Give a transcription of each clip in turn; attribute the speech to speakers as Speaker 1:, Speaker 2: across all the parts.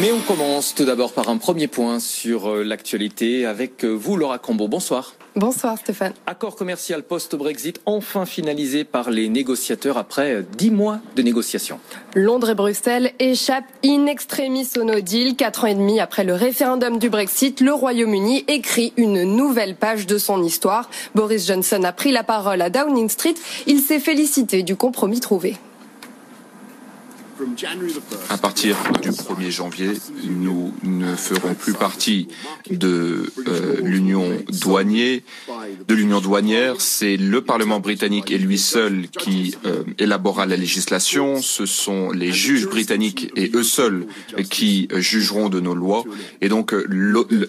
Speaker 1: Mais on commence tout d'abord par un premier point sur euh, l'actualité avec euh, vous, Laura Combo. Bonsoir.
Speaker 2: Bonsoir Stéphane.
Speaker 1: Accord commercial post-Brexit enfin finalisé par les négociateurs après euh, dix mois de négociations.
Speaker 2: Londres et Bruxelles échappent in extremis au no deal. Quatre ans et demi après le référendum du Brexit, le Royaume-Uni écrit une nouvelle page de son histoire. Boris Johnson a pris la parole à Downing Street. Il s'est félicité du compromis trouvé.
Speaker 3: À partir du 1er janvier, nous ne ferons plus partie de euh, l'union douanière. De l'union douanière, c'est le Parlement britannique et lui seul qui euh, élaborera la législation. Ce sont les juges britanniques et eux seuls qui jugeront de nos lois. Et donc, euh,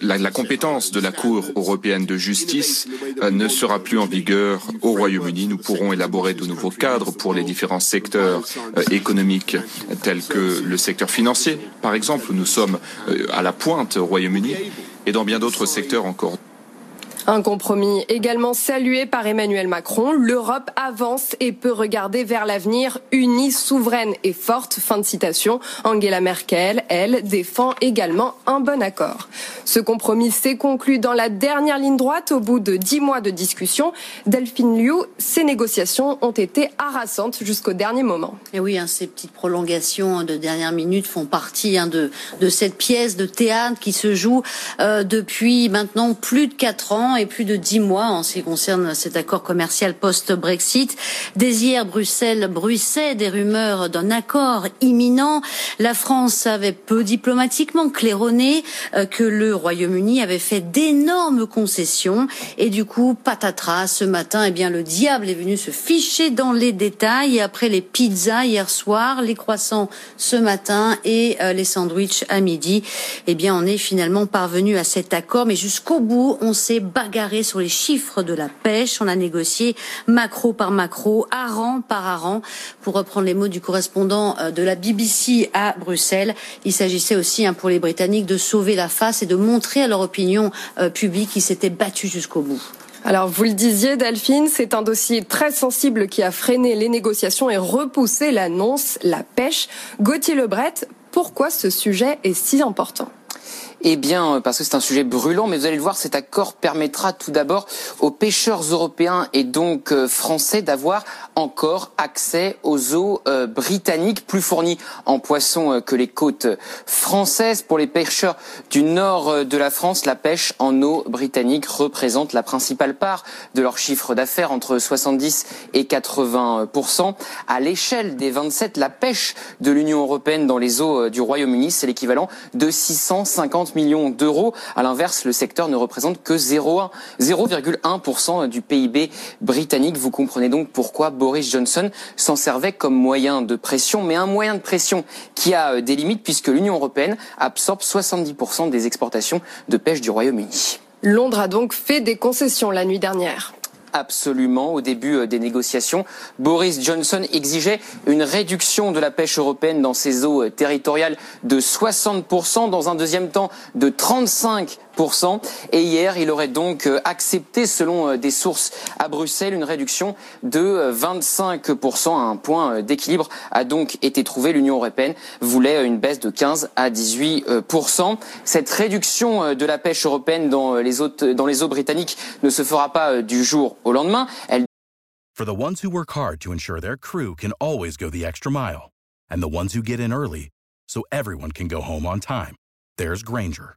Speaker 3: la, compétence de la Cour européenne de justice euh, ne sera plus en vigueur au Royaume-Uni. Nous pourrons élaborer de nouveaux cadres pour les différents secteurs euh, économiques tels que le secteur financier, par exemple, nous sommes euh, à la pointe au Royaume-Uni, et dans bien d'autres secteurs encore
Speaker 2: un compromis également salué par Emmanuel Macron. L'Europe avance et peut regarder vers l'avenir unie, souveraine et forte. Fin de citation. Angela Merkel, elle, défend également un bon accord. Ce compromis s'est conclu dans la dernière ligne droite au bout de dix mois de discussion. Delphine Liu, ces négociations ont été harassantes jusqu'au dernier moment.
Speaker 4: Et oui, hein, ces petites prolongations de dernière minute font partie hein, de, de cette pièce de théâtre qui se joue euh, depuis maintenant plus de quatre ans et plus de dix mois en ce qui concerne cet accord commercial post-Brexit. Dès hier, Bruxelles bruissait des rumeurs d'un accord imminent. La France avait peu diplomatiquement claironné euh, que le Royaume-Uni avait fait d'énormes concessions et du coup, patatras, ce matin, eh bien, le diable est venu se ficher dans les détails après les pizzas hier soir, les croissants ce matin et euh, les sandwichs à midi, eh bien, on est finalement parvenu à cet accord, mais jusqu'au bout, on s'est bagarré sur les chiffres de la pêche. On a négocié macro par macro, hareng par hareng, pour reprendre les mots du correspondant euh, de la BBC à Bruxelles. Il s'agissait aussi hein, pour les Britanniques de sauver la face et de montrer à leur opinion euh, publique qu'ils s'étaient battus jusqu'au bout.
Speaker 2: Alors, vous le disiez, Delphine, c'est un dossier très sensible qui a freiné les négociations et repoussé l'annonce, la pêche. Gauthier Lebret, pourquoi ce sujet est si important?
Speaker 5: Eh bien, euh, parce que c'est un sujet brûlant, mais vous allez le voir, cet accord permettra tout d'abord aux pêcheurs européens et donc euh, français d'avoir encore accès aux eaux euh, britanniques plus fournies en poissons que les côtes françaises. Pour les pêcheurs du nord de la France, la pêche en eau britannique représente la principale part de leur chiffre d'affaires, entre 70 et 80% À l'échelle des 27, la pêche de l'Union européenne dans les eaux du Royaume-Uni, c'est l'équivalent de 650 millions d'euros. À l'inverse, le secteur ne représente que 0,1% du PIB britannique. Vous comprenez donc pourquoi Boris Johnson s'en servait comme moyen de pression, mais un moyen de pression qui a euh, des limites puisque l'Union européenne absorbe 70% des exportations de pêche du Royaume-Uni.
Speaker 2: Londres a donc fait des concessions la nuit dernière
Speaker 5: absolument au début euh, des négociations. Boris Johnson exigeait une réduction de la pêche européenne dans ses eaux euh, territoriales de 60%, dans un deuxième temps de 35%. Et hier, il aurait donc euh, accepté, selon des sources à Bruxelles, une réduction de 25%. Un point d'équilibre a donc été trouvé. L'Union européenne voulait une baisse de 15 à 18%. Cette réduction de la pêche européenne dans les eaux, britanniques ne se fera pas du jour au lendemain.
Speaker 6: For the ones who work hard to ensure their crew can always go the extra mile, and the ones who get in early so everyone can go home on time, there's Granger,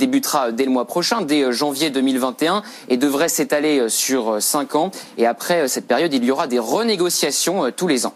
Speaker 5: Débutera dès le mois prochain, dès janvier 2021, et devrait s'étaler sur cinq ans. Et après cette période, il y aura des renégociations tous les ans.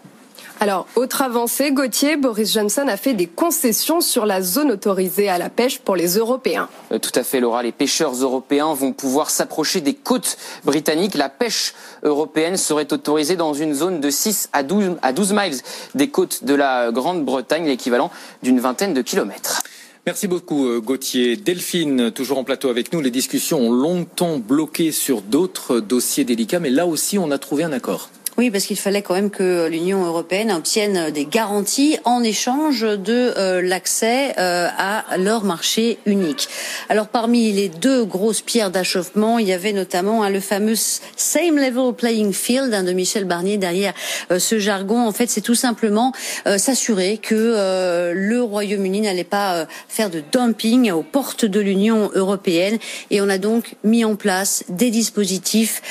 Speaker 2: Alors, autre avancée, Gauthier, Boris Johnson a fait des concessions sur la zone autorisée à la pêche pour les Européens.
Speaker 5: Euh, tout à fait, Laura. Les pêcheurs européens vont pouvoir s'approcher des côtes britanniques. La pêche européenne serait autorisée dans une zone de 6 à 12, à 12 miles des côtes de la Grande-Bretagne, l'équivalent d'une vingtaine de kilomètres.
Speaker 1: Merci beaucoup euh, Gauthier. Delphine, toujours en plateau avec nous. Les discussions ont longtemps bloqué sur d'autres dossiers délicats, mais là aussi on a trouvé un accord.
Speaker 4: Oui, parce qu'il fallait quand même que l'Union européenne obtienne des garanties en échange de euh, l'accès euh, à leur marché unique. Alors parmi les deux grosses pierres d'achoppement, il y avait notamment hein, le fameux same level playing field hein, de Michel Barnier derrière euh, ce jargon. En fait, c'est tout simplement s'assurer que le Royaume-Uni n'allait pas faire de dumping aux portes de l'Union européenne. Et on a donc mis en place des dispositifs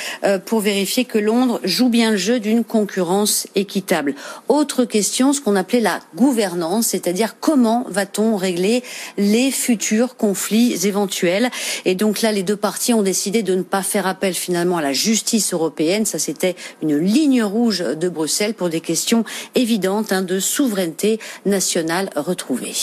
Speaker 4: pour vérifier que Londres joue bien le jeu d'une concurrence équitable. Autre question, ce qu'on appelait la gouvernance, c'est-à-dire comment va-t-on régler les futurs conflits éventuels. Et donc là, les deux parties ont décidé de ne pas faire appel finalement à la justice européenne. Ça, c'était une ligne rouge de Bruxelles pour des questions évidentes hein, de souveraineté nationale retrouvée.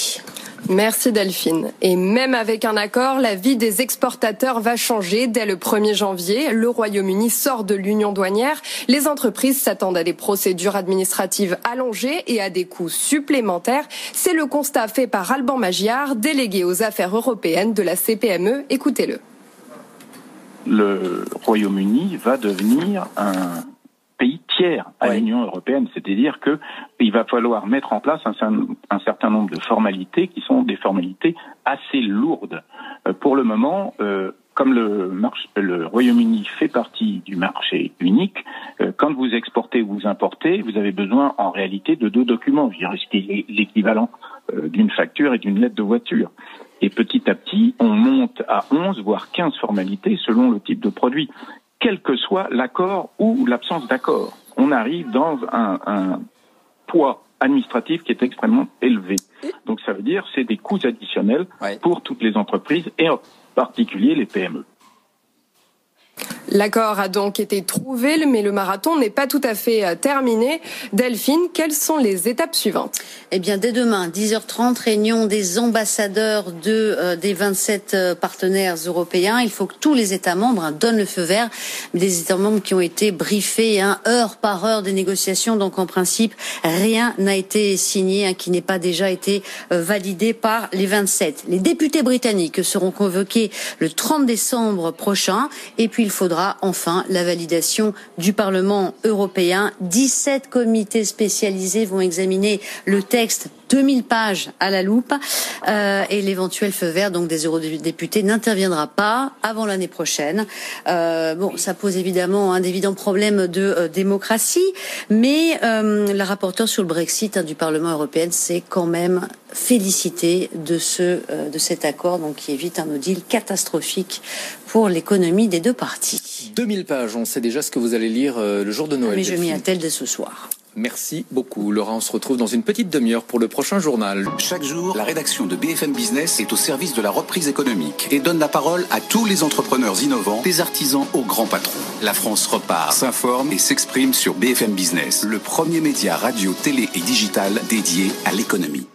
Speaker 2: Merci Delphine. Et même avec un accord, la vie des exportateurs va changer. Dès le 1er janvier, le Royaume-Uni sort de l'union douanière. Les entreprises s'attendent à des procédures administratives allongées et à des coûts supplémentaires. C'est le constat fait par Alban Magiard, délégué aux affaires européennes de la CPME. Écoutez-le.
Speaker 7: Le Royaume-Uni va devenir un tiers à l'Union européenne, c'est-à-dire que il va falloir mettre en place un, un, certain nombre de formalités qui sont des formalités assez lourdes. Euh, pour le moment, euh, comme le, le Royaume-Uni fait partie du marché unique, euh, quand vous exportez ou vous importez, vous avez besoin en réalité de deux documents, dirais l'équivalent d'une facture et d'une lettre de voiture. Et petit à petit, on monte à 11, voire 15 formalités selon le type de produit quel que soit l'accord ou l'absence d'accord. On arrive dans un, un, poids administratif qui est extrêmement élevé. Donc ça veut dire c'est des coûts additionnels pour toutes les entreprises et en particulier les PME.
Speaker 2: L'accord a donc été trouvé, mais le marathon n'est pas tout à fait euh, terminé. Delphine, quelles sont les étapes suivantes?
Speaker 4: Eh bien, dès demain, 10h30, réunion des ambassadeurs de, euh, des 27 euh, partenaires européens. Il faut que tous les États membres hein, donnent le feu vert. Des États membres qui ont été briefés hein, heure par heure des négociations. Donc, en principe, rien n'a été signé hein, qui n'ait pas déjà été validé par les 27. Les députés britanniques seront convoqués le 30 décembre prochain. Et puis, il faudra enfin la validation du Parlement européen. 17 comités spécialisés vont examiner le texte 2000 pages à la loupe euh, et l'éventuel feu vert donc des eurodéputés n'interviendra pas avant l'année prochaine. Euh, bon, ça pose évidemment un évident problème de euh, démocratie, mais la rapporteure sur le Brexit hein, du Parlement européen s'est quand même félicitée de ce de cet accord donc qui évite un no deal catastrophique pour l'économie des deux parties.
Speaker 1: 2000 pages, on sait déjà ce que vous allez lire le jour de Noël.
Speaker 4: Mais je m'y attelle dès ce soir.
Speaker 1: Merci beaucoup. Laura, on se retrouve dans une petite demi-heure pour le prochain journal.
Speaker 8: Chaque jour, la rédaction de BFM Business est au service de la reprise économique et donne la parole à tous les entrepreneurs innovants, des artisans aux grands patrons. La France repart, s'informe et s'exprime sur BFM Business, le premier média radio, télé et digital dédié à l'économie.